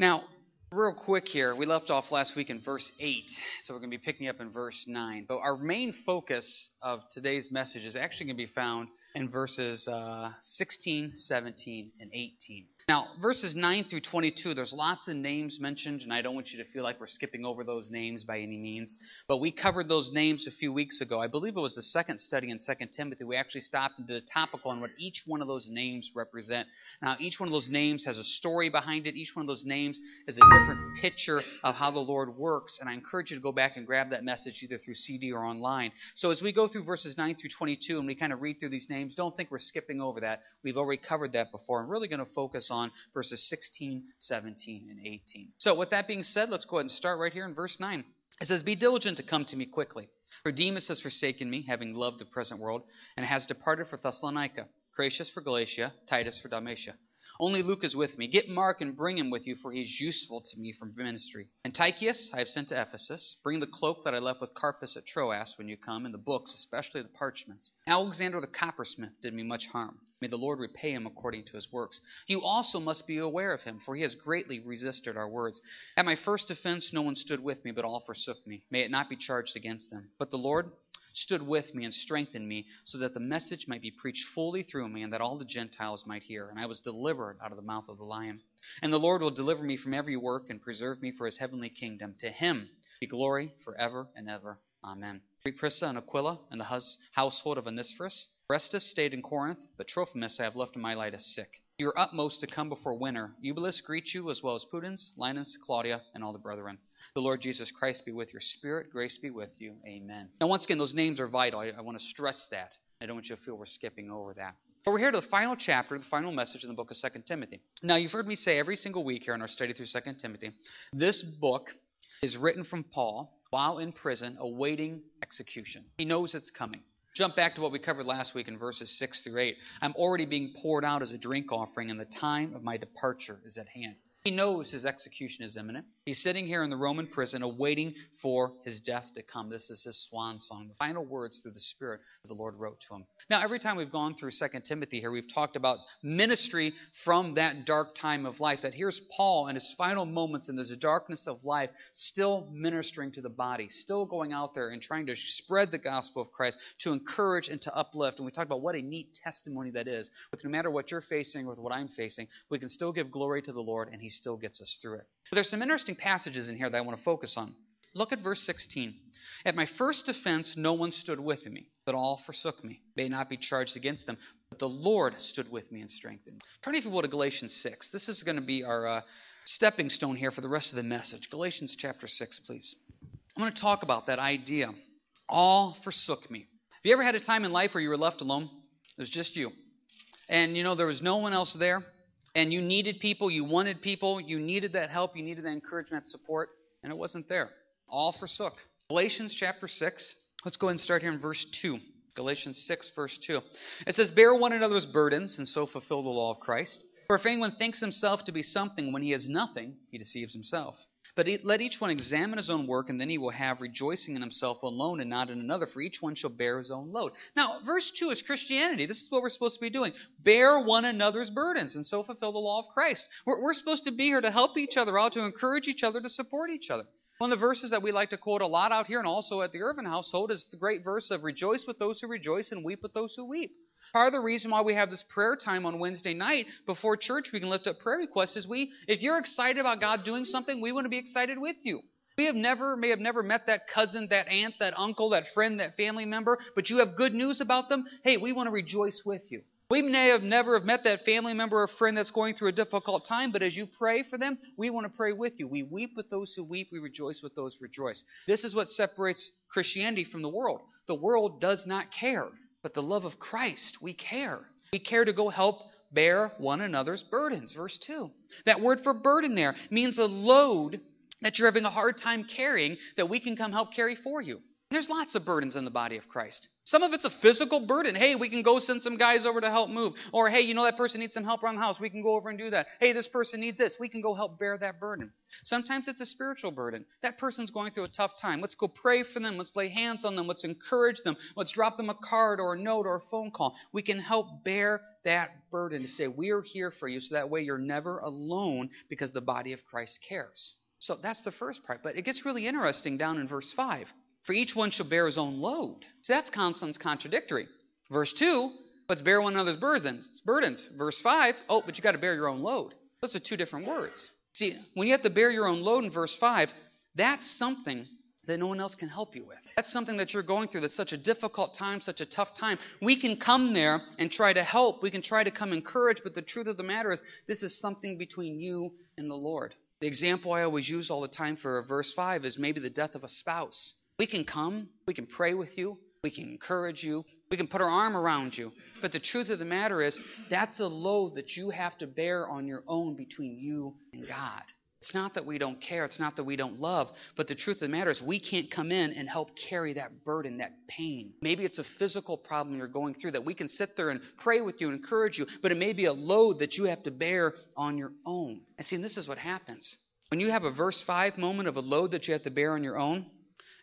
Now, real quick here, we left off last week in verse 8, so we're going to be picking up in verse 9. But our main focus of today's message is actually going to be found in verses uh, 16, 17, and 18. Now, verses 9 through 22, there's lots of names mentioned, and I don't want you to feel like we're skipping over those names by any means. But we covered those names a few weeks ago. I believe it was the second study in 2 Timothy. We actually stopped and did a topical on what each one of those names represent. Now, each one of those names has a story behind it. Each one of those names is a different picture of how the Lord works. And I encourage you to go back and grab that message either through CD or online. So as we go through verses 9 through 22 and we kind of read through these names, don't think we're skipping over that. We've already covered that before. I'm really going to focus on verses 16, 17, and 18. So, with that being said, let's go ahead and start right here in verse 9. It says, Be diligent to come to me quickly. For Demas has forsaken me, having loved the present world, and has departed for Thessalonica. Crescens for Galatia, Titus for Dalmatia. Only Luke is with me. Get Mark and bring him with you, for he is useful to me for ministry. And Tychicus I have sent to Ephesus. Bring the cloak that I left with Carpus at Troas when you come, and the books, especially the parchments. Alexander the coppersmith did me much harm. May the Lord repay him according to his works. You also must be aware of him, for he has greatly resisted our words. At my first offense, no one stood with me, but all forsook me. May it not be charged against them. But the Lord stood with me and strengthened me, so that the message might be preached fully through me, and that all the Gentiles might hear. And I was delivered out of the mouth of the lion. And the Lord will deliver me from every work and preserve me for his heavenly kingdom. To him be glory forever and ever. Amen. Prisca and Aquila and the hus- household of Onesiphorus. Restus stayed in Corinth, but Trophimus I have left in Miletus sick. Your utmost to come before winter. Eubulus greets you, as well as Pudens, Linus, Claudia, and all the brethren. The Lord Jesus Christ be with your spirit. Grace be with you. Amen. Now, once again, those names are vital. I, I want to stress that. I don't want you to feel we're skipping over that. But we're here to the final chapter, the final message in the book of 2 Timothy. Now, you've heard me say every single week here in our study through 2 Timothy, this book is written from Paul while in prison awaiting execution. He knows it's coming. Jump back to what we covered last week in verses 6 through 8. I'm already being poured out as a drink offering, and the time of my departure is at hand. He knows his execution is imminent. He's sitting here in the Roman prison awaiting for his death to come. This is his swan song, the final words through the Spirit that the Lord wrote to him. Now, every time we've gone through 2 Timothy here, we've talked about ministry from that dark time of life. That here's Paul in his final moments in this darkness of life, still ministering to the body, still going out there and trying to spread the gospel of Christ, to encourage and to uplift. And we talked about what a neat testimony that is. But no matter what you're facing or what I'm facing, we can still give glory to the Lord, and He still gets us through it. There's some interesting passages in here that I want to focus on. Look at verse 16. At my first defense, no one stood with me, but all forsook me. May not be charged against them, but the Lord stood with me and strengthened me. Turn, if you will, to Galatians 6. This is going to be our uh, stepping stone here for the rest of the message. Galatians chapter 6, please. I'm going to talk about that idea. All forsook me. Have you ever had a time in life where you were left alone? It was just you. And, you know, there was no one else there and you needed people, you wanted people, you needed that help, you needed that encouragement, that support, and it wasn't there. All forsook. Galatians chapter 6. Let's go and start here in verse 2. Galatians 6, verse 2. It says, Bear one another's burdens, and so fulfill the law of Christ. For if anyone thinks himself to be something when he is nothing, he deceives himself. But let each one examine his own work, and then he will have rejoicing in himself alone and not in another, for each one shall bear his own load. Now, verse 2 is Christianity. This is what we're supposed to be doing. Bear one another's burdens, and so fulfill the law of Christ. We're, we're supposed to be here to help each other out, to encourage each other, to support each other. One of the verses that we like to quote a lot out here and also at the Irvin household is the great verse of rejoice with those who rejoice and weep with those who weep. Part of the reason why we have this prayer time on Wednesday night before church, we can lift up prayer requests, is we, if you're excited about God doing something, we want to be excited with you. We have never, may have never met that cousin, that aunt, that uncle, that friend, that family member, but you have good news about them. Hey, we want to rejoice with you. We may have never have met that family member or friend that's going through a difficult time, but as you pray for them, we want to pray with you. We weep with those who weep, we rejoice with those who rejoice. This is what separates Christianity from the world. The world does not care. But the love of Christ, we care. We care to go help bear one another's burdens. Verse 2. That word for burden there means a load that you're having a hard time carrying that we can come help carry for you. There's lots of burdens in the body of Christ. Some of it's a physical burden. Hey, we can go send some guys over to help move. Or, hey, you know that person needs some help around the house. We can go over and do that. Hey, this person needs this. We can go help bear that burden. Sometimes it's a spiritual burden. That person's going through a tough time. Let's go pray for them. Let's lay hands on them. Let's encourage them. Let's drop them a card or a note or a phone call. We can help bear that burden to say, we are here for you so that way you're never alone because the body of Christ cares. So that's the first part. But it gets really interesting down in verse 5. For each one shall bear his own load. So that's Constance contradictory. Verse 2, let's bear one another's burdens. burdens. Verse 5, oh, but you got to bear your own load. Those are two different words. See, when you have to bear your own load in verse 5, that's something that no one else can help you with. That's something that you're going through that's such a difficult time, such a tough time. We can come there and try to help. We can try to come encourage, but the truth of the matter is, this is something between you and the Lord. The example I always use all the time for verse 5 is maybe the death of a spouse. We can come, we can pray with you, we can encourage you, we can put our arm around you. But the truth of the matter is, that's a load that you have to bear on your own between you and God. It's not that we don't care, it's not that we don't love, but the truth of the matter is we can't come in and help carry that burden, that pain. Maybe it's a physical problem you're going through that we can sit there and pray with you and encourage you, but it may be a load that you have to bear on your own. And see, and this is what happens. When you have a verse 5 moment of a load that you have to bear on your own,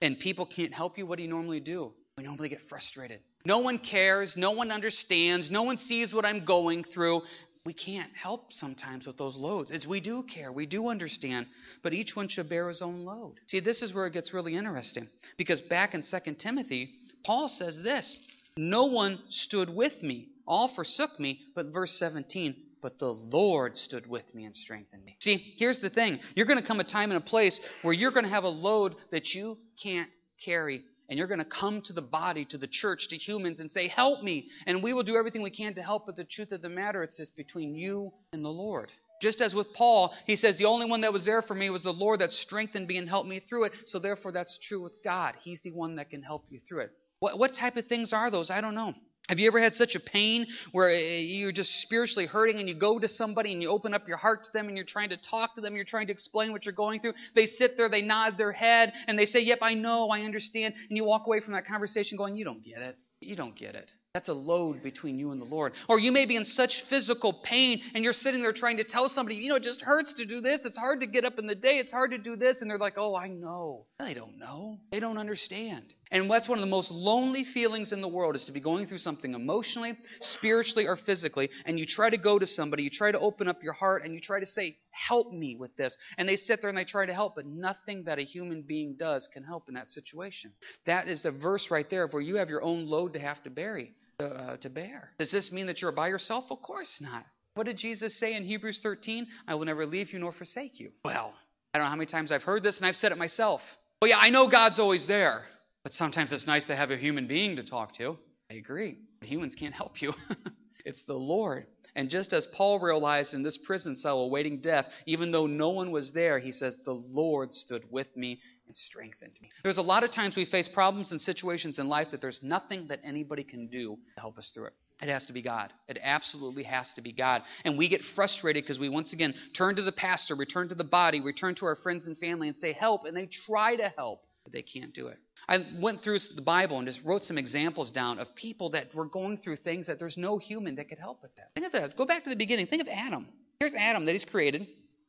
and people can't help you, what do you normally do? We normally get frustrated. No one cares. No one understands. No one sees what I'm going through. We can't help sometimes with those loads. It's we do care, we do understand, but each one should bear his own load. See, this is where it gets really interesting because back in 2 Timothy, Paul says this No one stood with me, all forsook me, but verse 17, but the Lord stood with me and strengthened me. See, here's the thing you're going to come a time and a place where you're going to have a load that you can't carry. And you're going to come to the body, to the church, to humans, and say, Help me. And we will do everything we can to help. But the truth of the matter, it's just between you and the Lord. Just as with Paul, he says, The only one that was there for me was the Lord that strengthened me and helped me through it. So therefore, that's true with God. He's the one that can help you through it. What, what type of things are those? I don't know. Have you ever had such a pain where eh, you're just spiritually hurting and you go to somebody and you open up your heart to them and you're trying to talk to them, you're trying to explain what you're going through? They sit there, they nod their head, and they say, Yep, I know, I understand. And you walk away from that conversation going, You don't get it. You don't get it. That's a load between you and the Lord. Or you may be in such physical pain and you're sitting there trying to tell somebody, you know, it just hurts to do this. It's hard to get up in the day. It's hard to do this. And they're like, oh, I know. They don't know. They don't understand. And what's one of the most lonely feelings in the world is to be going through something emotionally, spiritually, or physically. And you try to go to somebody, you try to open up your heart, and you try to say, help me with this. And they sit there and they try to help, but nothing that a human being does can help in that situation. That is the verse right there where you have your own load to have to bury uh, to bear. Does this mean that you're by yourself? Of course not. What did Jesus say in Hebrews 13? I will never leave you nor forsake you. Well, I don't know how many times I've heard this, and I've said it myself. Well, yeah, I know God's always there, but sometimes it's nice to have a human being to talk to. I agree. Humans can't help you. it's the Lord. And just as Paul realized in this prison cell awaiting death, even though no one was there, he says, The Lord stood with me and strengthened me. There's a lot of times we face problems and situations in life that there's nothing that anybody can do to help us through it. It has to be God. It absolutely has to be God. And we get frustrated because we once again turn to the pastor, return to the body, return to our friends and family and say, Help. And they try to help, but they can't do it. I went through the Bible and just wrote some examples down of people that were going through things that there's no human that could help with that. Think of that. Go back to the beginning. Think of Adam. Here's Adam that he's created.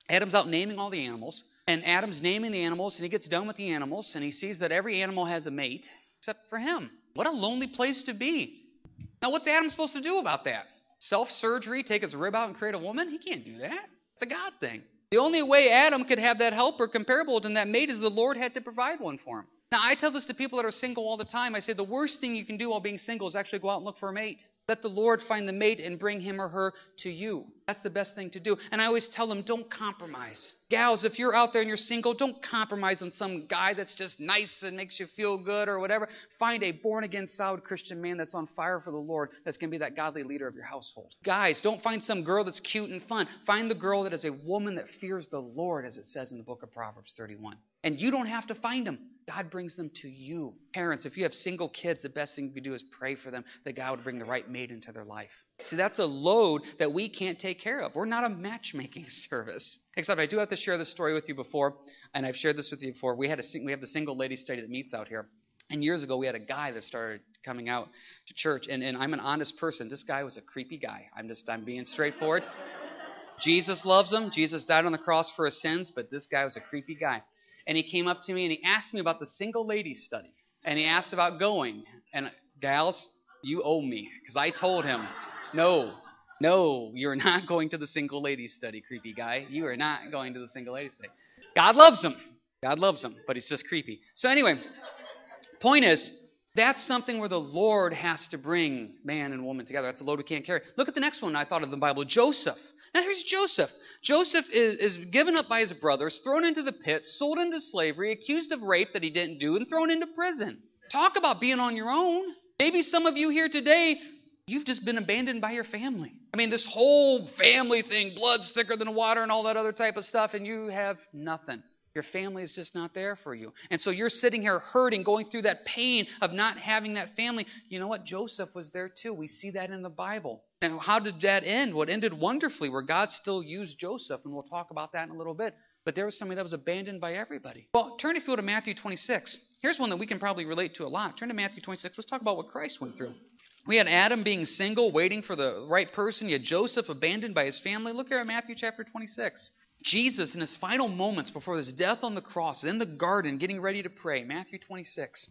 Adam's out naming all the animals. And Adam's naming the animals, and he gets done with the animals, and he sees that every animal has a mate except for him. What a lonely place to be. Now, what's Adam supposed to do about that? Self surgery, take his rib out and create a woman? He can't do that. It's a God thing. The only way Adam could have that helper comparable to that mate is the Lord had to provide one for him. Now, I tell this to people that are single all the time. I say the worst thing you can do while being single is actually go out and look for a mate. Let the Lord find the mate and bring him or her to you. That's the best thing to do. And I always tell them, don't compromise. Gals, if you're out there and you're single, don't compromise on some guy that's just nice and makes you feel good or whatever. Find a born again, solid Christian man that's on fire for the Lord that's going to be that godly leader of your household. Guys, don't find some girl that's cute and fun. Find the girl that is a woman that fears the Lord, as it says in the book of Proverbs 31. And you don't have to find them. God brings them to you. Parents, if you have single kids, the best thing you can do is pray for them that God would bring the right mate into their life. See, that's a load that we can't take care of. We're not a matchmaking service. Except I do have to share this story with you before, and I've shared this with you before. We had a we have the single lady study that meets out here. And years ago, we had a guy that started coming out to church, and, and I'm an honest person. This guy was a creepy guy. I'm just, I'm being straightforward. Jesus loves him. Jesus died on the cross for his sins, but this guy was a creepy guy. And he came up to me and he asked me about the single ladies study. And he asked about going. And gals, you owe me. Because I told him, no, no, you're not going to the single ladies study, creepy guy. You are not going to the single ladies study. God loves him. God loves him, but he's just creepy. So, anyway, point is, that's something where the Lord has to bring man and woman together. That's a load we can't carry. Look at the next one I thought of the Bible Joseph. Now, here's Joseph. Joseph is, is given up by his brothers, thrown into the pit, sold into slavery, accused of rape that he didn't do, and thrown into prison. Talk about being on your own. Maybe some of you here today, you've just been abandoned by your family. I mean, this whole family thing, blood's thicker than water, and all that other type of stuff, and you have nothing. Your family is just not there for you. And so you're sitting here hurting, going through that pain of not having that family. You know what? Joseph was there too. We see that in the Bible. And how did that end? Well, it ended wonderfully, where God still used Joseph, and we'll talk about that in a little bit. But there was somebody that was abandoned by everybody. Well, turn if you will to Matthew 26. Here's one that we can probably relate to a lot. Turn to Matthew 26. Let's talk about what Christ went through. We had Adam being single, waiting for the right person. You had Joseph abandoned by his family. Look here at Matthew chapter 26. Jesus, in his final moments before his death on the cross, in the garden, getting ready to pray. Matthew 26.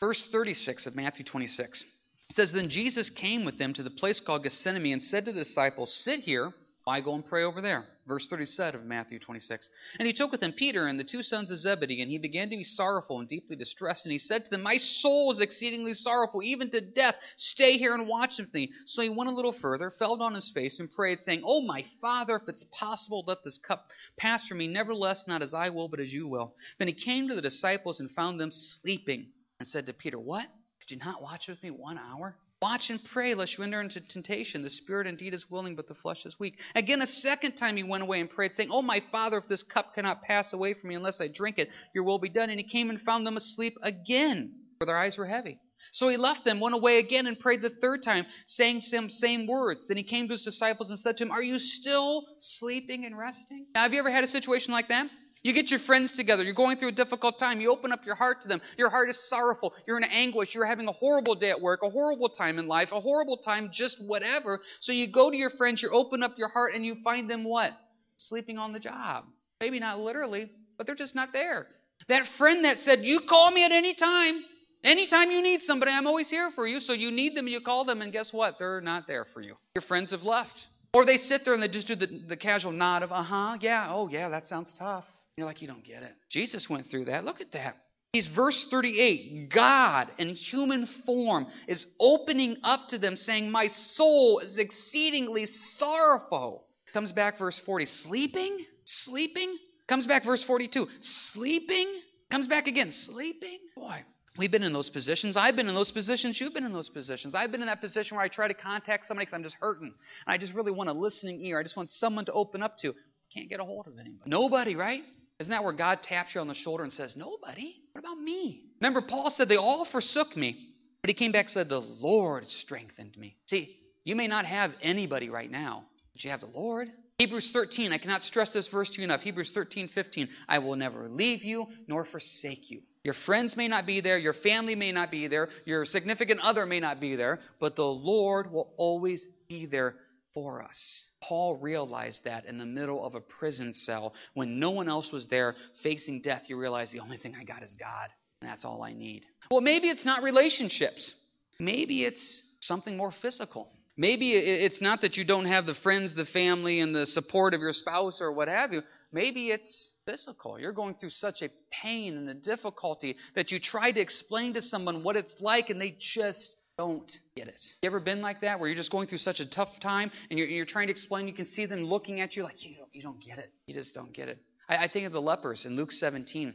Verse 36 of Matthew 26. Says, Then Jesus came with them to the place called Gethsemane and said to the disciples, Sit here why go and pray over there? Verse 37 of Matthew 26. And he took with him Peter and the two sons of Zebedee, and he began to be sorrowful and deeply distressed. And he said to them, My soul is exceedingly sorrowful, even to death. Stay here and watch with me. So he went a little further, fell on his face, and prayed, saying, Oh, my Father, if it's possible, let this cup pass from me. Nevertheless, not as I will, but as you will. Then he came to the disciples and found them sleeping, and said to Peter, What? Did you not watch with me one hour? Watch and pray lest you enter into temptation. The spirit indeed is willing, but the flesh is weak. Again, a second time he went away and prayed, saying, Oh, my Father, if this cup cannot pass away from me unless I drink it, your will be done. And he came and found them asleep again, for their eyes were heavy. So he left them, went away again, and prayed the third time, saying some same words. Then he came to his disciples and said to him, Are you still sleeping and resting? Now, have you ever had a situation like that? You get your friends together. You're going through a difficult time. You open up your heart to them. Your heart is sorrowful. You're in anguish. You're having a horrible day at work, a horrible time in life, a horrible time, just whatever. So you go to your friends, you open up your heart, and you find them what? Sleeping on the job. Maybe not literally, but they're just not there. That friend that said, You call me at any time. Anytime you need somebody, I'm always here for you. So you need them, you call them, and guess what? They're not there for you. Your friends have left. Or they sit there and they just do the, the casual nod of, uh huh, yeah, oh yeah, that sounds tough. You're like, you don't get it. Jesus went through that. Look at that. He's verse 38. God in human form is opening up to them, saying, My soul is exceedingly sorrowful. Comes back verse 40. Sleeping? Sleeping? Comes back verse 42. Sleeping? Comes back again. Sleeping? Boy, We've been in those positions. I've been in those positions. You've been in those positions. I've been in that position where I try to contact somebody because I'm just hurting. And I just really want a listening ear. I just want someone to open up to. Can't get a hold of anybody. Nobody, right? Isn't that where God taps you on the shoulder and says, Nobody? What about me? Remember, Paul said, They all forsook me. But he came back and said, The Lord strengthened me. See, you may not have anybody right now, but you have the Lord. Hebrews 13, I cannot stress this verse to you enough. Hebrews 13, 15. I will never leave you nor forsake you. Your friends may not be there, your family may not be there, your significant other may not be there, but the Lord will always be there for us. Paul realized that in the middle of a prison cell when no one else was there facing death. You realize the only thing I got is God, and that's all I need. Well, maybe it's not relationships, maybe it's something more physical. Maybe it's not that you don't have the friends, the family, and the support of your spouse or what have you. Maybe it's physical. You're going through such a pain and a difficulty that you try to explain to someone what it's like and they just don't get it. You ever been like that where you're just going through such a tough time and you're, you're trying to explain, you can see them looking at you like, you don't, you don't get it. You just don't get it. I, I think of the lepers in Luke 17,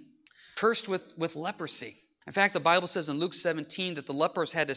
cursed with, with leprosy. In fact, the Bible says in Luke 17 that the lepers had to,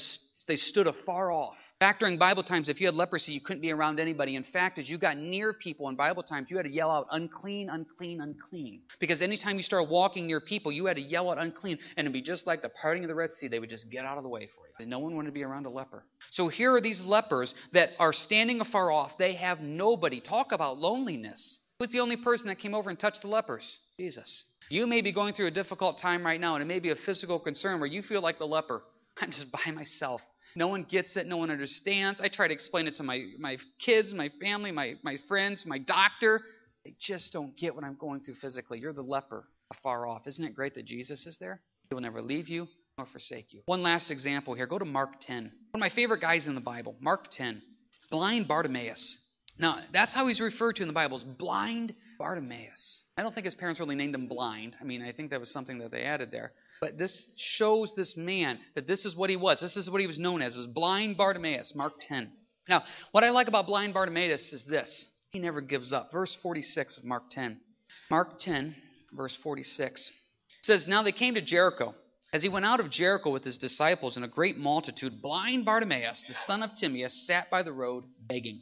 they stood afar off Back during Bible times, if you had leprosy, you couldn't be around anybody. In fact, as you got near people in Bible times, you had to yell out, unclean, unclean, unclean. Because anytime you started walking near people, you had to yell out, unclean. And it'd be just like the parting of the Red Sea. They would just get out of the way for you. No one wanted to be around a leper. So here are these lepers that are standing afar off. They have nobody. Talk about loneliness. Who's the only person that came over and touched the lepers? Jesus. You may be going through a difficult time right now, and it may be a physical concern where you feel like the leper. I'm just by myself. No one gets it. No one understands. I try to explain it to my, my kids, my family, my, my friends, my doctor. They just don't get what I'm going through physically. You're the leper afar off. Isn't it great that Jesus is there? He will never leave you nor forsake you. One last example here. Go to Mark 10. One of my favorite guys in the Bible, Mark 10. Blind Bartimaeus. Now, that's how he's referred to in the Bible, is blind Bartimaeus. I don't think his parents really named him blind. I mean, I think that was something that they added there. But this shows this man that this is what he was. This is what he was known as. It was blind Bartimaeus, Mark 10. Now, what I like about blind Bartimaeus is this. He never gives up. Verse 46 of Mark 10. Mark 10, verse 46 says, Now they came to Jericho. As he went out of Jericho with his disciples and a great multitude, blind Bartimaeus, the son of Timaeus, sat by the road begging.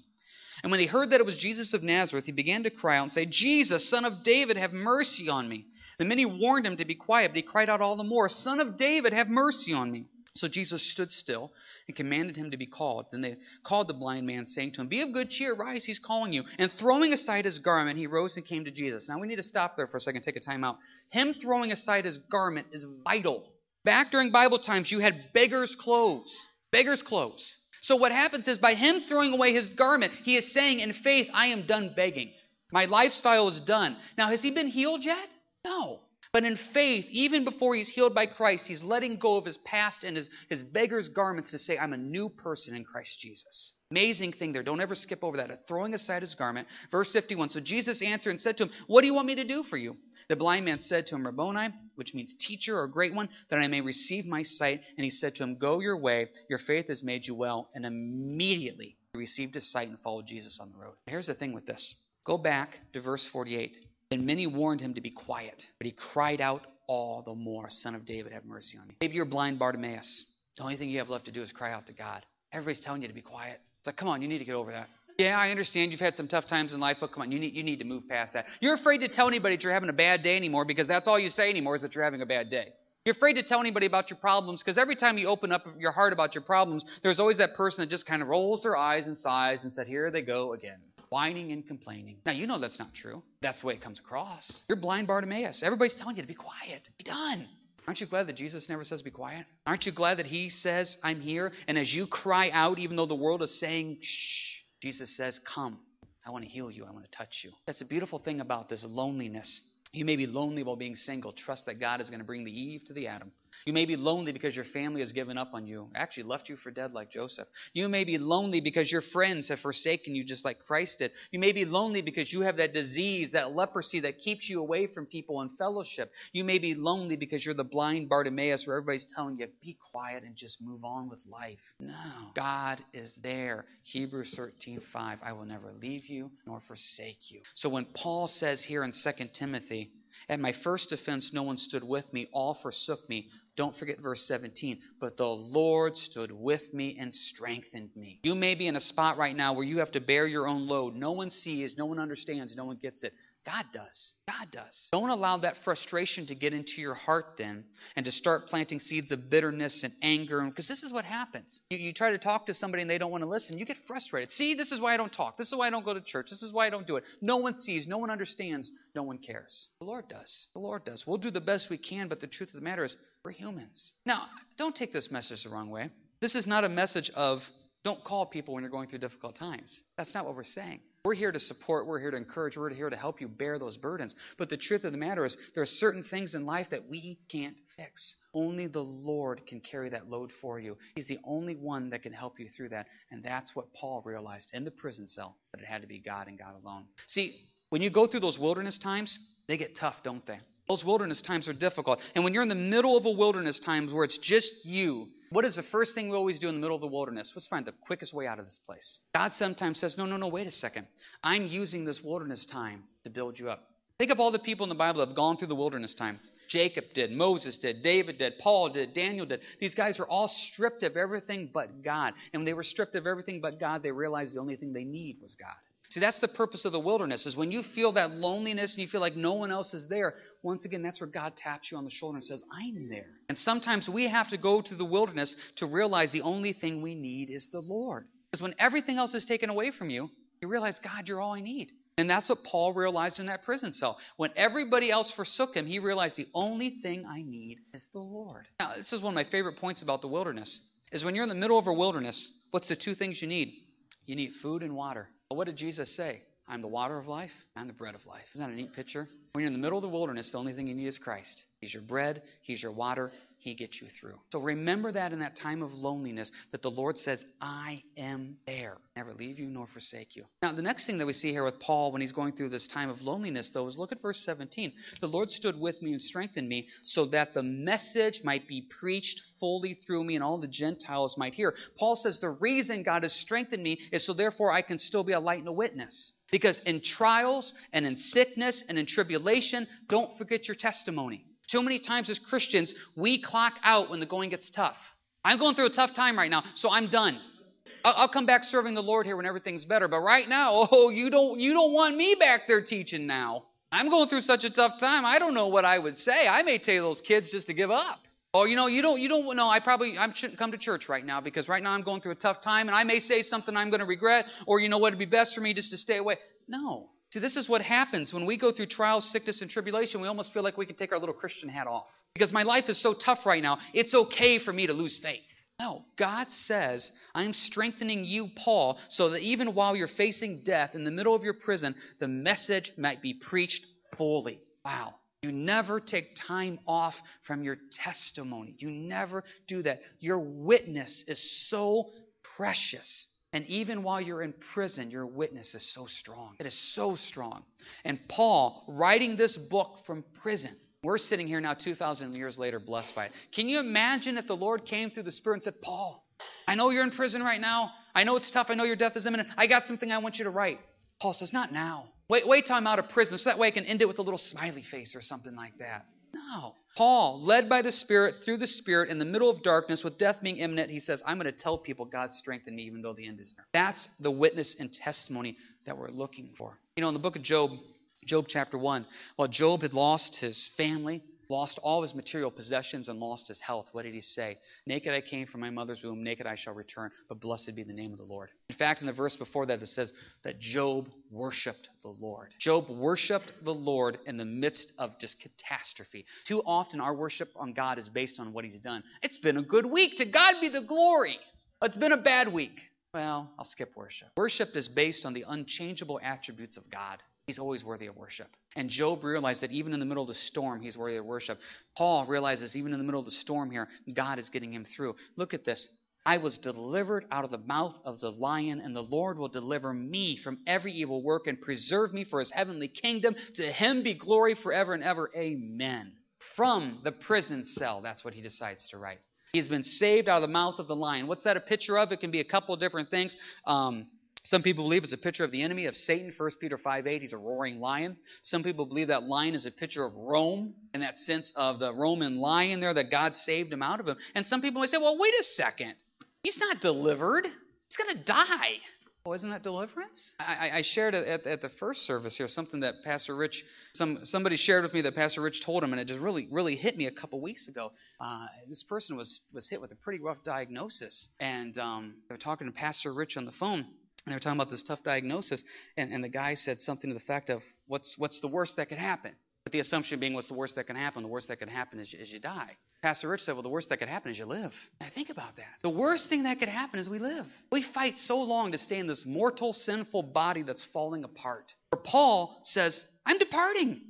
And when he heard that it was Jesus of Nazareth, he began to cry out and say, Jesus, son of David, have mercy on me. The many warned him to be quiet, but he cried out all the more, Son of David, have mercy on me. So Jesus stood still and commanded him to be called. Then they called the blind man, saying to him, Be of good cheer, rise, he's calling you. And throwing aside his garment, he rose and came to Jesus. Now we need to stop there for a second, take a time out. Him throwing aside his garment is vital. Back during Bible times, you had beggar's clothes. Beggar's clothes. So what happens is by him throwing away his garment, he is saying in faith, I am done begging. My lifestyle is done. Now, has he been healed yet? No. But in faith, even before he's healed by Christ, he's letting go of his past and his, his beggar's garments to say, I'm a new person in Christ Jesus. Amazing thing there. Don't ever skip over that. Throwing aside his garment. Verse 51. So Jesus answered and said to him, What do you want me to do for you? The blind man said to him, Rabboni, which means teacher or great one, that I may receive my sight. And he said to him, Go your way, your faith has made you well. And immediately he received his sight and followed Jesus on the road. Here's the thing with this. Go back to verse 48. Then many warned him to be quiet, but he cried out all the more, Son of David, have mercy on me. Maybe you're blind Bartimaeus. The only thing you have left to do is cry out to God. Everybody's telling you to be quiet. It's like, come on, you need to get over that. Yeah, I understand you've had some tough times in life, but come on, you need, you need to move past that. You're afraid to tell anybody that you're having a bad day anymore because that's all you say anymore is that you're having a bad day. You're afraid to tell anybody about your problems because every time you open up your heart about your problems, there's always that person that just kind of rolls their eyes and sighs and said, Here they go again, whining and complaining. Now, you know that's not true. That's the way it comes across. You're blind Bartimaeus. Everybody's telling you to be quiet, be done. Aren't you glad that Jesus never says be quiet? Aren't you glad that he says, I'm here? And as you cry out, even though the world is saying, shh, Jesus says, Come. I want to heal you. I want to touch you. That's the beautiful thing about this loneliness. You may be lonely while being single. Trust that God is going to bring the Eve to the Adam. You may be lonely because your family has given up on you, actually left you for dead like Joseph. You may be lonely because your friends have forsaken you just like Christ did. You may be lonely because you have that disease, that leprosy that keeps you away from people and fellowship. You may be lonely because you're the blind Bartimaeus where everybody's telling you, be quiet and just move on with life. No. God is there. Hebrews 13:5, I will never leave you nor forsake you. So when Paul says here in 2 Timothy, at my first offense, no one stood with me, all forsook me. Don't forget verse 17. But the Lord stood with me and strengthened me. You may be in a spot right now where you have to bear your own load. No one sees, no one understands, no one gets it. God does. God does. Don't allow that frustration to get into your heart then and to start planting seeds of bitterness and anger. Because this is what happens. You, you, try to talk to somebody and they don't want to listen. You get frustrated. See, this is why I don't talk. This is why I don't go to church. This is why I don't do it. No one sees. No one understands. No one cares. The Lord does. The Lord does. We'll do the best we can, but the truth of the matter is we're humans. Now, don't take this message the wrong way. This is not a message of don't call people when you're going through difficult times. That's not what we're saying. We're here to support, we're here to encourage, we're here to help you bear those burdens. But the truth of the matter is, there are certain things in life that we can't fix. Only the Lord can carry that load for you. He's the only one that can help you through that. And that's what Paul realized in the prison cell that it had to be God and God alone. See, when you go through those wilderness times, they get tough, don't they? Those wilderness times are difficult. And when you're in the middle of a wilderness time where it's just you, what is the first thing we always do in the middle of the wilderness? Let's find the quickest way out of this place. God sometimes says, No, no, no, wait a second. I'm using this wilderness time to build you up. Think of all the people in the Bible that have gone through the wilderness time. Jacob did, Moses did, David did, Paul did, Daniel did. These guys were all stripped of everything but God. And when they were stripped of everything but God, they realized the only thing they need was God. See, that's the purpose of the wilderness, is when you feel that loneliness and you feel like no one else is there, once again, that's where God taps you on the shoulder and says, I'm there. And sometimes we have to go to the wilderness to realize the only thing we need is the Lord. Because when everything else is taken away from you, you realize, God, you're all I need. And that's what Paul realized in that prison cell. When everybody else forsook him, he realized the only thing I need is the Lord. Now, this is one of my favorite points about the wilderness. Is when you're in the middle of a wilderness, what's the two things you need? You need food and water. What did Jesus say? I'm the water of life. I'm the bread of life. Isn't that a neat picture? When you're in the middle of the wilderness, the only thing you need is Christ. He's your bread, He's your water, He gets you through. So remember that in that time of loneliness, that the Lord says, I am there. Never leave you nor forsake you. Now, the next thing that we see here with Paul when he's going through this time of loneliness, though, is look at verse 17. The Lord stood with me and strengthened me so that the message might be preached fully through me and all the Gentiles might hear. Paul says, The reason God has strengthened me is so therefore I can still be a light and a witness. Because in trials and in sickness and in tribulation, don't forget your testimony. Too many times as Christians, we clock out when the going gets tough. I'm going through a tough time right now, so I'm done. I'll, come back serving the Lord here when everything's better. But right now, oh, you don't you don't want me back there teaching now. I'm going through such a tough time. I don't know what I would say. I may tell those kids just to give up. Oh, you know, you don't, you don't know. I probably, I shouldn't come to church right now because right now I'm going through a tough time, and I may say something I'm going to regret, or you know what, it'd be best for me just to stay away. No, See, this is what happens when we go through trials, sickness, and tribulation. We almost feel like we can take our little Christian hat off. Because my life is so tough right now, it's okay for me to lose faith. No, God says, I'm strengthening you, Paul, so that even while you're facing death in the middle of your prison, the message might be preached fully. Wow. You never take time off from your testimony. You never do that. Your witness is so precious. And even while you're in prison, your witness is so strong. It is so strong. And Paul, writing this book from prison, we're sitting here now 2,000 years later, blessed by it. Can you imagine if the Lord came through the Spirit and said, Paul, I know you're in prison right now. I know it's tough. I know your death is imminent. I got something I want you to write. Paul says, Not now. Wait, wait till I'm out of prison so that way I can end it with a little smiley face or something like that. No. Paul, led by the Spirit, through the Spirit, in the middle of darkness, with death being imminent, he says, I'm going to tell people God strengthened me even though the end is near. That's the witness and testimony that we're looking for. You know, in the book of Job, Job chapter 1, while Job had lost his family, lost all his material possessions and lost his health, what did he say? Naked I came from my mother's womb, naked I shall return, but blessed be the name of the Lord. In fact, in the verse before that, it says that Job worshiped the Lord. Job worshiped the Lord in the midst of just catastrophe. Too often, our worship on God is based on what he's done. It's been a good week. To God be the glory. It's been a bad week. Well, I'll skip worship. Worship is based on the unchangeable attributes of God. He's always worthy of worship. And Job realized that even in the middle of the storm, he's worthy of worship. Paul realizes even in the middle of the storm here, God is getting him through. Look at this. I was delivered out of the mouth of the lion, and the Lord will deliver me from every evil work and preserve me for his heavenly kingdom. To him be glory forever and ever. Amen. From the prison cell, that's what he decides to write. He's been saved out of the mouth of the lion. What's that a picture of? It can be a couple of different things. Um, some people believe it's a picture of the enemy of Satan, 1 Peter 5 8. He's a roaring lion. Some people believe that lion is a picture of Rome, in that sense of the Roman lion there that God saved him out of him. And some people may say, well, wait a second. He's not delivered. He's going to die. Oh, isn't that deliverance? I, I shared at, at, the first service here something that Pastor Rich, some somebody shared with me that Pastor Rich told him, and it just really really hit me a couple weeks ago. Uh, this person was was hit with a pretty rough diagnosis, and um, they were talking to Pastor Rich on the phone, and they were talking about this tough diagnosis, and, and the guy said something to the effect of, what's, what's the worst that could happen? But the assumption being, what's the worst that can happen? The worst that can happen is, is you die. Pastor Rich said, well, the worst that could happen is you live. Now think about that. The worst thing that could happen is we live. We fight so long to stay in this mortal, sinful body that's falling apart. Or Paul says, I'm departing.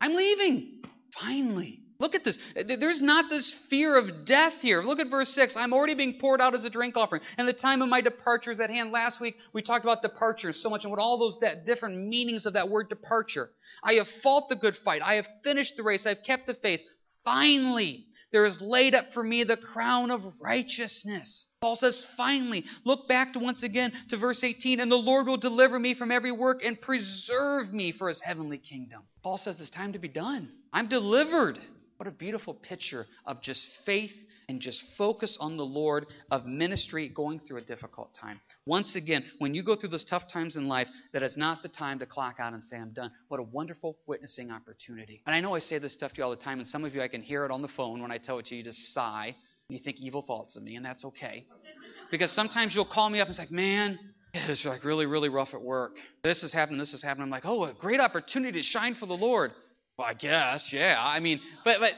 I'm leaving. Finally. Look at this. There's not this fear of death here. Look at verse 6. I'm already being poured out as a drink offering, and the time of my departure is at hand. Last week, we talked about departure so much and what all those that different meanings of that word departure. I have fought the good fight. I have finished the race. I've kept the faith. Finally, there is laid up for me the crown of righteousness. Paul says, finally, look back to once again to verse 18, and the Lord will deliver me from every work and preserve me for his heavenly kingdom. Paul says it's time to be done. I'm delivered. What a beautiful picture of just faith and just focus on the Lord of ministry going through a difficult time. Once again, when you go through those tough times in life, that is not the time to clock out and say, I'm done. What a wonderful witnessing opportunity. And I know I say this stuff to you all the time, and some of you I can hear it on the phone when I tell it to you, you just sigh. And you think evil thoughts of me, and that's okay. Because sometimes you'll call me up and say, Man, It's like really, really rough at work. This is happening, this is happening. I'm like, oh, a great opportunity to shine for the Lord. Well, I guess, yeah. I mean, but but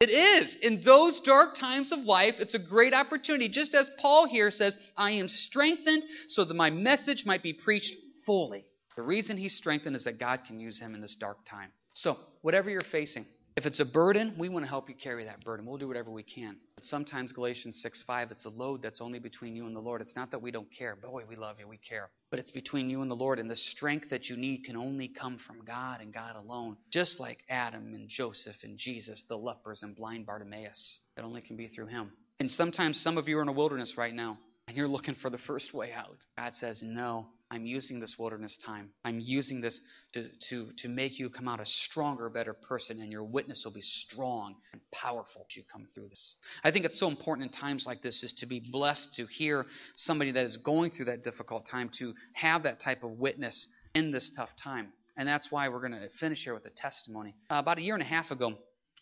it is. In those dark times of life, it's a great opportunity. Just as Paul here says, I am strengthened so that my message might be preached fully. The reason he's strengthened is that God can use him in this dark time. So, whatever you're facing, if it's a burden, we want to help you carry that burden. We'll do whatever we can. But sometimes Galatians 6 5, it's a load that's only between you and the Lord. It's not that we don't care. Boy, we love you, we care. But it's between you and the Lord, and the strength that you need can only come from God and God alone. Just like Adam and Joseph and Jesus, the lepers and blind Bartimaeus. It only can be through Him. And sometimes some of you are in a wilderness right now, and you're looking for the first way out. God says, No, I'm using this wilderness time. I'm using this to, to, to make you come out a stronger, better person, and your witness will be strong and powerful as you come through this. I think it's so important in times like this is to be blessed to hear somebody that is going through that difficult time, to have that type of witness in this tough time. And that's why we're going to finish here with a testimony. Uh, about a year and a half ago,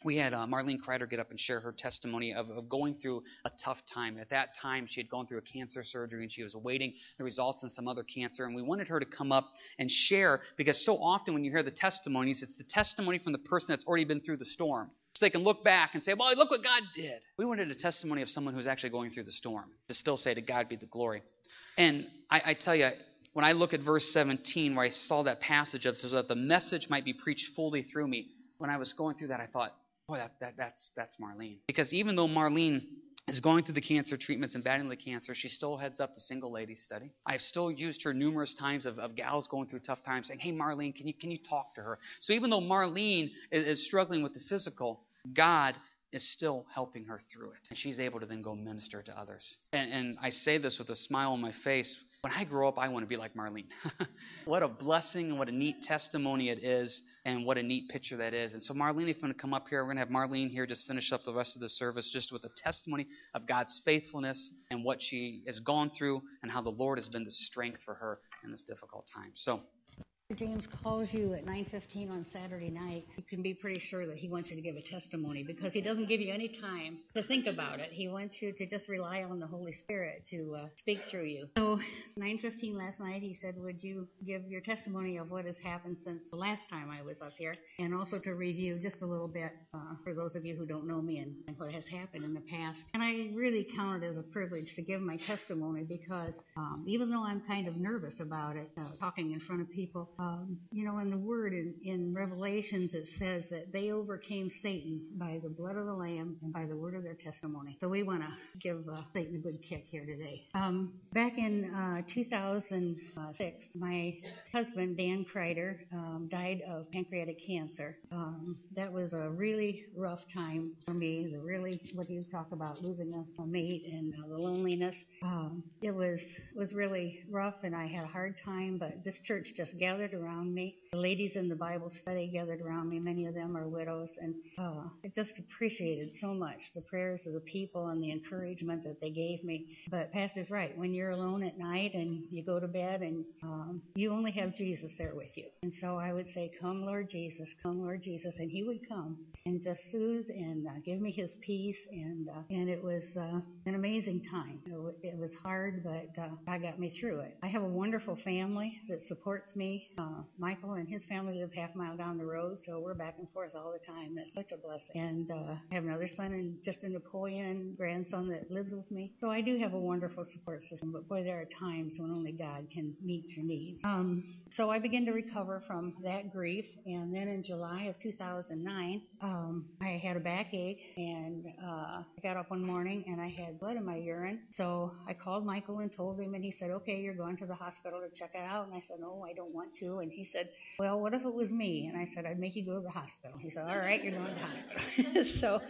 we had uh, Marlene Kryder get up and share her testimony of, of, going through a tough time. At that time, she had gone through a cancer surgery and she was awaiting the results in some other cancer. And we wanted her to come up and share because so often when you hear the testimonies, it's the testimony from the person that's already been through the storm. So they can look back and say, well, look what God did. We wanted a testimony of someone who's actually going through the storm to still say, to God be the glory. And I, I tell you, when I look at verse 17, where I saw that passage of so that the message might be preached fully through me, when I was going through that, I thought, boy, that, that, that's, that's Marlene. Because even though Marlene is going through the cancer treatments and battling the cancer, she still heads up the single ladies study. I've still used her numerous times of, of gals going through tough times, saying, "Hey, Marlene, can you can you talk to her?" So even though Marlene is, is struggling with the physical, God is still helping her through it, and she's able to then go minister to others. And, and I say this with a smile on my face when I grow up, I want to be like Marlene. what a blessing and what a neat testimony it is, and what a neat picture that is. And so, Marlene, if you want to come up here, we're going to have Marlene here just finish up the rest of the service just with a testimony of God's faithfulness and what she has gone through and how the Lord has been the strength for her in this difficult time. So, James calls you at 9:15 on Saturday night, you can be pretty sure that he wants you to give a testimony because he doesn't give you any time to think about it. He wants you to just rely on the Holy Spirit to uh, speak through you. So 9:15 last night, he said, "Would you give your testimony of what has happened since the last time I was up here, and also to review just a little bit uh, for those of you who don't know me and, and, what has happened in the past?" And I really count it as a privilege to give my testimony because um, even though I'm kind of nervous about it, uh, talking in front of people. Um, you know, in the Word in, in Revelations, it says that they overcame Satan by the blood of the Lamb and by the word of their testimony. So we want to give uh, Satan a good kick here today. Um, back in uh, 2006, my husband, Dan Kryder, um, died of pancreatic cancer. Um, that was a really rough time for me. The really, what do you talk about, losing a, mate and uh, the loneliness. Um, it was was really rough, and I had a hard time. But this church just gathered gathered around me. The ladies in the Bible study gathered around me. Many of them are widows, and uh, I just appreciated so much the prayers of the people and the encouragement that they gave me. But Pastor's right. When you're alone at night and you go to bed and um, you only have Jesus there with you, and so I would say, "Come, Lord Jesus, come, Lord Jesus," and He would come and just soothe and uh, give me His peace, and uh, and it was uh, an amazing time. It, w- it was hard, but uh, God got me through it. I have a wonderful family that supports me. Uh, Michael and his family live half a mile down the road, so we're back and forth all the time. That's such a blessing. And uh, I have another son and just a Napoleon grandson that lives with me. So I do have a wonderful support system, but boy, there are times when only God can meet your needs. Um, so I began to recover from that grief, and then in July of 2009, um, I had a backache, and uh, I got up one morning and I had blood in my urine. So I called Michael and told him, and he said, "Okay, you're going to the hospital to check it out." And I said, "No, I don't want to." And he said, Well, what if it was me? And I said, I'd make you go to the hospital. He said, All right, you're going to the hospital. so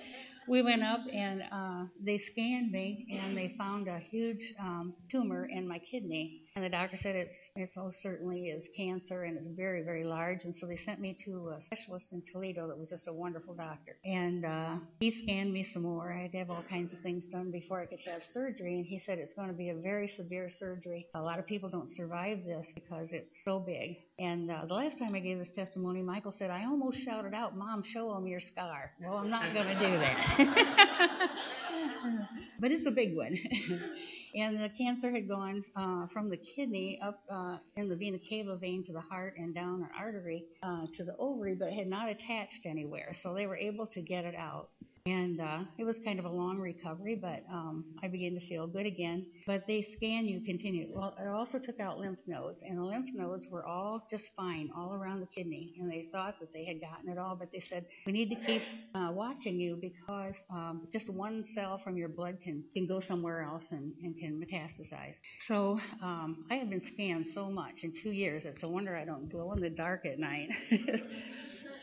we went up and uh, they scanned me and they found a huge um, tumor in my kidney. And the doctor said it's it most certainly is cancer and it's very very large. And so they sent me to a specialist in Toledo that was just a wonderful doctor. And uh, he scanned me some more. I had to have all kinds of things done before I could have surgery. And he said it's going to be a very severe surgery. A lot of people don't survive this because it's so big. And uh, the last time I gave this testimony, Michael said I almost shouted out, "Mom, show them your scar." Well, I'm not going to do that. but it's a big one. and the cancer had gone uh, from the kidney up uh, in the vena cava vein to the heart and down an artery uh, to the ovary, but had not attached anywhere. So they were able to get it out. And uh, it was kind of a long recovery, but um, I began to feel good again. But they scan you continually. Well, I also took out lymph nodes, and the lymph nodes were all just fine all around the kidney. And they thought that they had gotten it all, but they said, we need to keep uh, watching you because um, just one cell from your blood can, can go somewhere else and, and can metastasize. So um, I have been scanned so much in two years. It's a wonder I don't glow in the dark at night.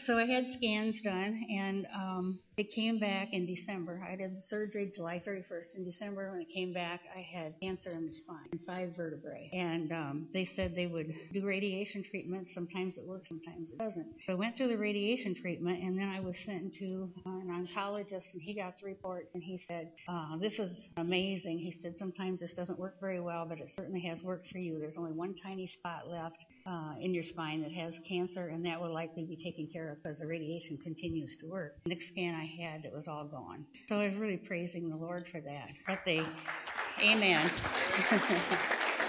so I had scans done, and um, it came back in December. I did the surgery July 31st. In December, when it came back, I had cancer in the spine, five vertebrae. And um, they said they would do radiation treatment. Sometimes it works, sometimes it doesn't. So I went through the radiation treatment, and then I was sent to an oncologist, and he got the reports, and he said, uh, This is amazing. He said, Sometimes this doesn't work very well, but it certainly has worked for you. There's only one tiny spot left. Uh, in your spine that has cancer, and that will likely be taken care of because the radiation continues to work. Next scan I had, it was all gone. So I was really praising the Lord for that. But they, amen.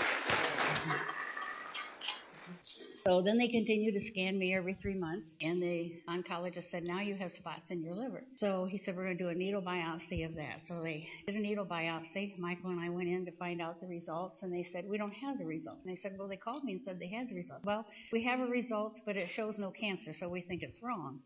So then they continued to scan me every three months, and the oncologist said, Now you have spots in your liver. So he said, We're going to do a needle biopsy of that. So they did a needle biopsy. Michael and I went in to find out the results, and they said, We don't have the results. And they said, Well, they called me and said they had the results. Well, we have a results, but it shows no cancer, so we think it's wrong.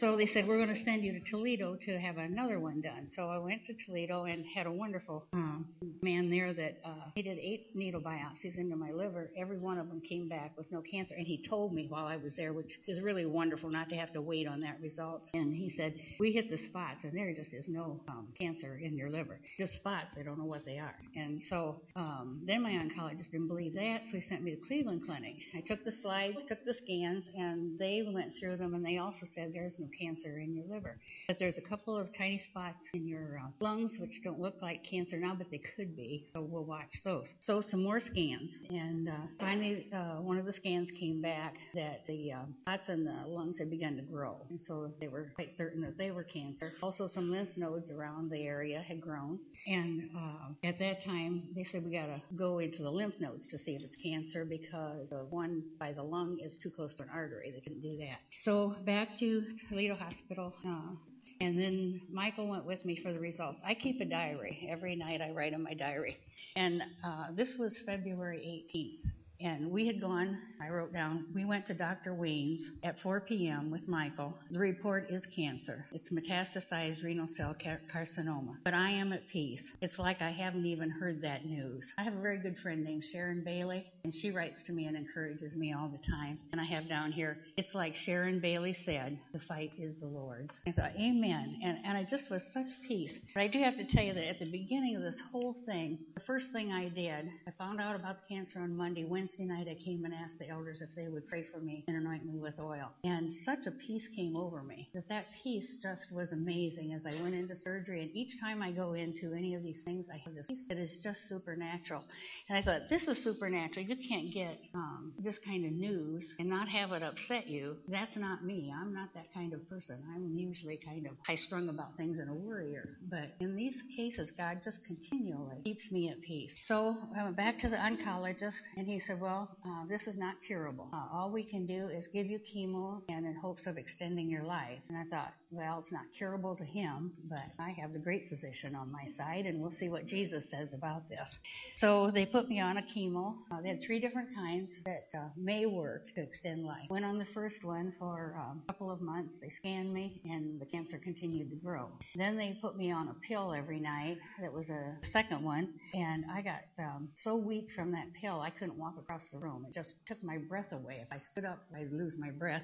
So they said, We're going to send you to Toledo to have another one done. So I went to Toledo and had a wonderful um, man there that uh, he did eight needle biopsies into my liver. Every one of them came back with no cancer. And he told me while I was there, which is really wonderful not to have to wait on that result. And he said, We hit the spots, and there just is no um, cancer in your liver. Just spots, they don't know what they are. And so um, then my oncologist didn't believe that, so he sent me to Cleveland Clinic. I took the slides, took the scans, and they went through them, and they also said there's no cancer in your liver. But there's a couple of tiny spots in your uh, lungs which don't look like cancer now, but they could be. So we'll watch those. So some more scans, and uh, finally uh, one of the scans came back that the um, spots in the lungs had begun to grow, and so they were quite certain that they were cancer. Also, some lymph nodes around the area had grown, and uh, at that time they said we got to go into the lymph nodes to see if it's cancer because the one by the lung is too close to an artery. They couldn't do that. So back to Toledo Hospital. Uh, and then Michael went with me for the results. I keep a diary. Every night I write in my diary. And uh, this was February 18th. And we had gone, I wrote down, we went to Dr. Wayne's at 4 p.m. with Michael. The report is cancer. It's metastasized renal cell car- carcinoma. But I am at peace. It's like I haven't even heard that news. I have a very good friend named Sharon Bailey, and she writes to me and encourages me all the time. And I have down here, it's like Sharon Bailey said, the fight is the Lord's. I thought, amen. And, and I just was such peace. But I do have to tell you that at the beginning of this whole thing, the first thing I did, I found out about the cancer on Monday, Wednesday, Wednesday night, I came and asked the elders if they would pray for me and anoint me with oil. And such a peace came over me that that peace just was amazing as I went into surgery. And each time I go into any of these things, I have this peace that is just supernatural. And I thought, this is supernatural. You can't get um, this kind of news and not have it upset you. That's not me. I'm not that kind of person. I'm usually kind of high strung about things and a worrier. But in these cases, God just continually keeps me at peace. So I went back to the oncologist, and he said, said, Well, uh, this is not curable. Uh, all we can do is give you chemo and in hopes of extending your life. And I thought, Well, it's not curable to him, but I have the great physician on my side, and we'll see what Jesus says about this. So they put me on a chemo. Uh, they had three different kinds that uh, may work to extend life. Went on the first one for um, a couple of months. They scanned me, and the cancer continued to grow. Then they put me on a pill every night. That was a second one, and I got um, so weak from that pill I couldn't walk across the room. It just took my breath away. If I stood up, I'd lose my breath.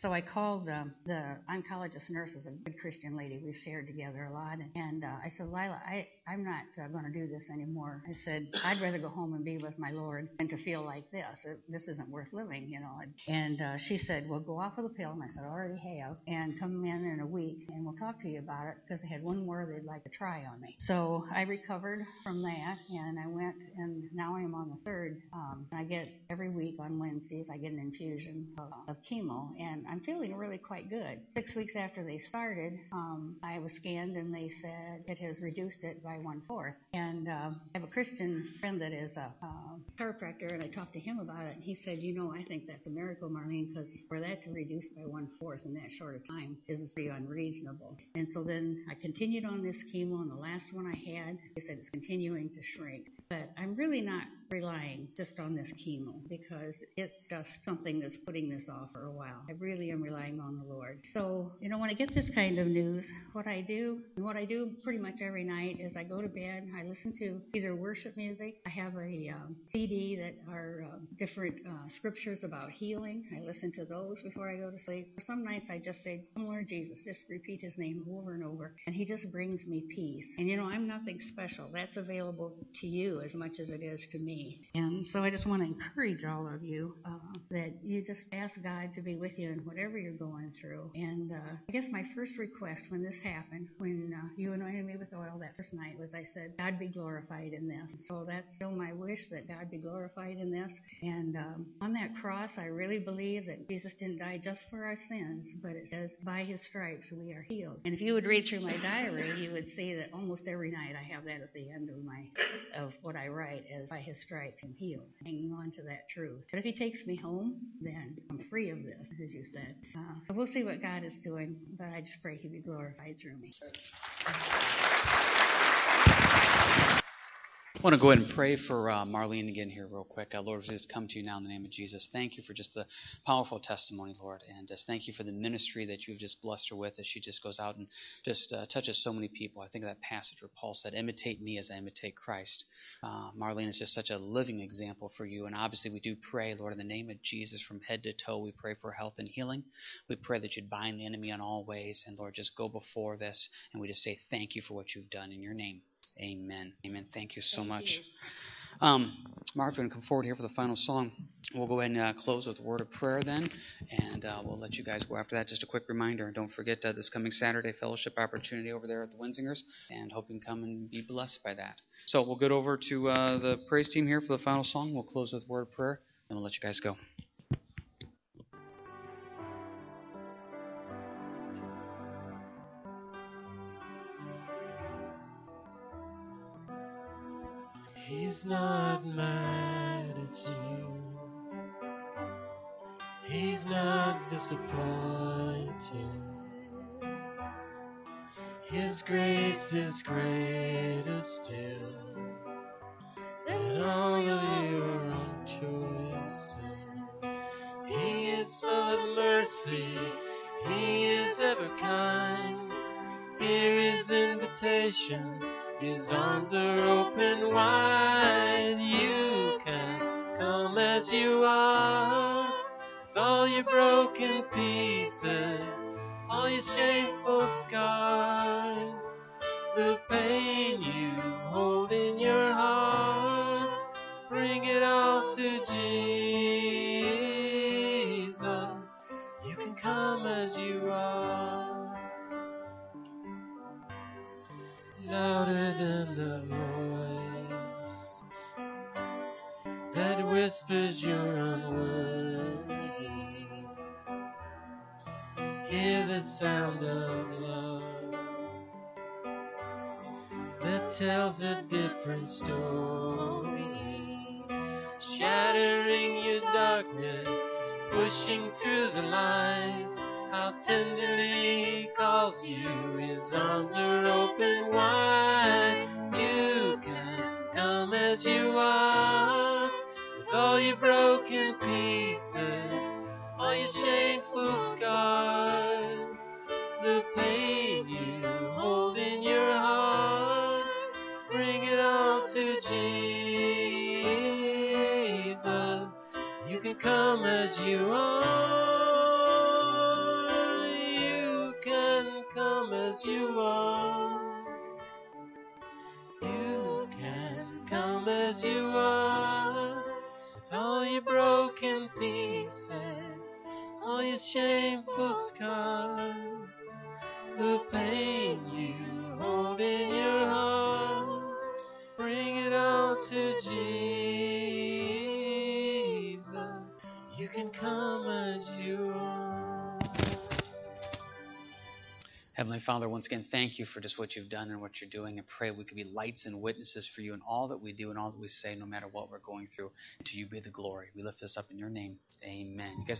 So I called um, the oncologist nurse, is a good Christian lady. We've shared together a lot. And uh, I said, Lila, I, I'm not uh, going to do this anymore. I said, I'd rather go home and be with my Lord than to feel like this. This isn't worth living, you know. And uh, she said, Well, go off of the pill. And I said, I already have. And come in in a week and we'll talk to you about it because they had one more they'd like to try on me. So I recovered from that, and I went, and now I am on the third. Um, I get every week on Wednesdays, I get an infusion of, of chemo, and I'm feeling really quite good. Six weeks after they started, um, I was scanned, and they said it has reduced it by one fourth. And uh, I have a Christian friend that is a uh, chiropractor, and I talked to him about it, and he said, you know, I think that's a miracle, Marlene, because for that to reduce by one fourth in that short of time is pretty unreasonable. And so then I continued on this chemo, and the last one I had, they said it's continuing to shrink. But I'm really not relying just on this chemo because it's just something that's putting this off for a while. I really am relying on the Lord. So, you know, when I get this kind of news, what I do, and what I do pretty much every night is I go to bed, I listen to either worship music, I have a um, CD that are uh, different uh, scriptures about healing. I listen to those before I go to sleep. Some nights I just say, Lord Jesus, just repeat his name over and over, and he just brings me peace. And you know, I'm nothing special. That's available to you as much as it is to me. And so I just want to encourage all of you uh, that you just ask God to be with you in whatever you're going through. And uh, I guess my first request when this happened, when uh, you anointed me with oil that first night, was I said, God be glorified in this. So that's still my wish that God be glorified in this. And um, on that cross, I really believe that Jesus didn't die just for our sins, but it says, by his stripes we are healed. And if you would read through my diary, you would see that almost every night I have that at the end of my of what I write as by his stripes and healed, hanging on to that truth. But if he takes me home, then I'm free of this, as you said. Uh, so we'll see what God is doing, but I just pray he be glorified through me. I want to go ahead and pray for uh, Marlene again here, real quick. Uh, Lord, we just come to you now in the name of Jesus. Thank you for just the powerful testimony, Lord, and just thank you for the ministry that you've just blessed her with as she just goes out and just uh, touches so many people. I think of that passage where Paul said, "Imitate me as I imitate Christ." Uh, Marlene is just such a living example for you, and obviously we do pray, Lord, in the name of Jesus, from head to toe. We pray for health and healing. We pray that you'd bind the enemy in all ways, and Lord, just go before this, and we just say thank you for what you've done in your name. Amen. Amen. Thank you so Thank much. you. Um, going to come forward here for the final song. We'll go ahead and uh, close with a word of prayer then, and uh, we'll let you guys go after that. Just a quick reminder don't forget uh, this coming Saturday fellowship opportunity over there at the Wenzingers, and hope you can come and be blessed by that. So we'll get over to uh, the praise team here for the final song. We'll close with a word of prayer, and we'll let you guys go. He's not mad at you. He's not disappointed. His grace is greater still than all of your own choices. He is full of mercy. He is ever kind. Hear his invitation. His arms are open wide. You can come as you are, with all your broken pieces, all your shameful scars, whispers you're unworthy. Hear the sound of love that tells a different story, shattering your darkness, pushing through the lies. How tenderly he calls you, his arms are open wide. You can come as you are, broken pieces, all your shameful scars, the pain you hold in your heart. Bring it all to Jesus. You can come as you are. You can come as you are. Broken pieces, all your shameful scars, the pain Heavenly Father, once again, thank you for just what you've done and what you're doing. And pray we could be lights and witnesses for you in all that we do and all that we say, no matter what we're going through. To you be the glory. We lift this up in your name. Amen. You guys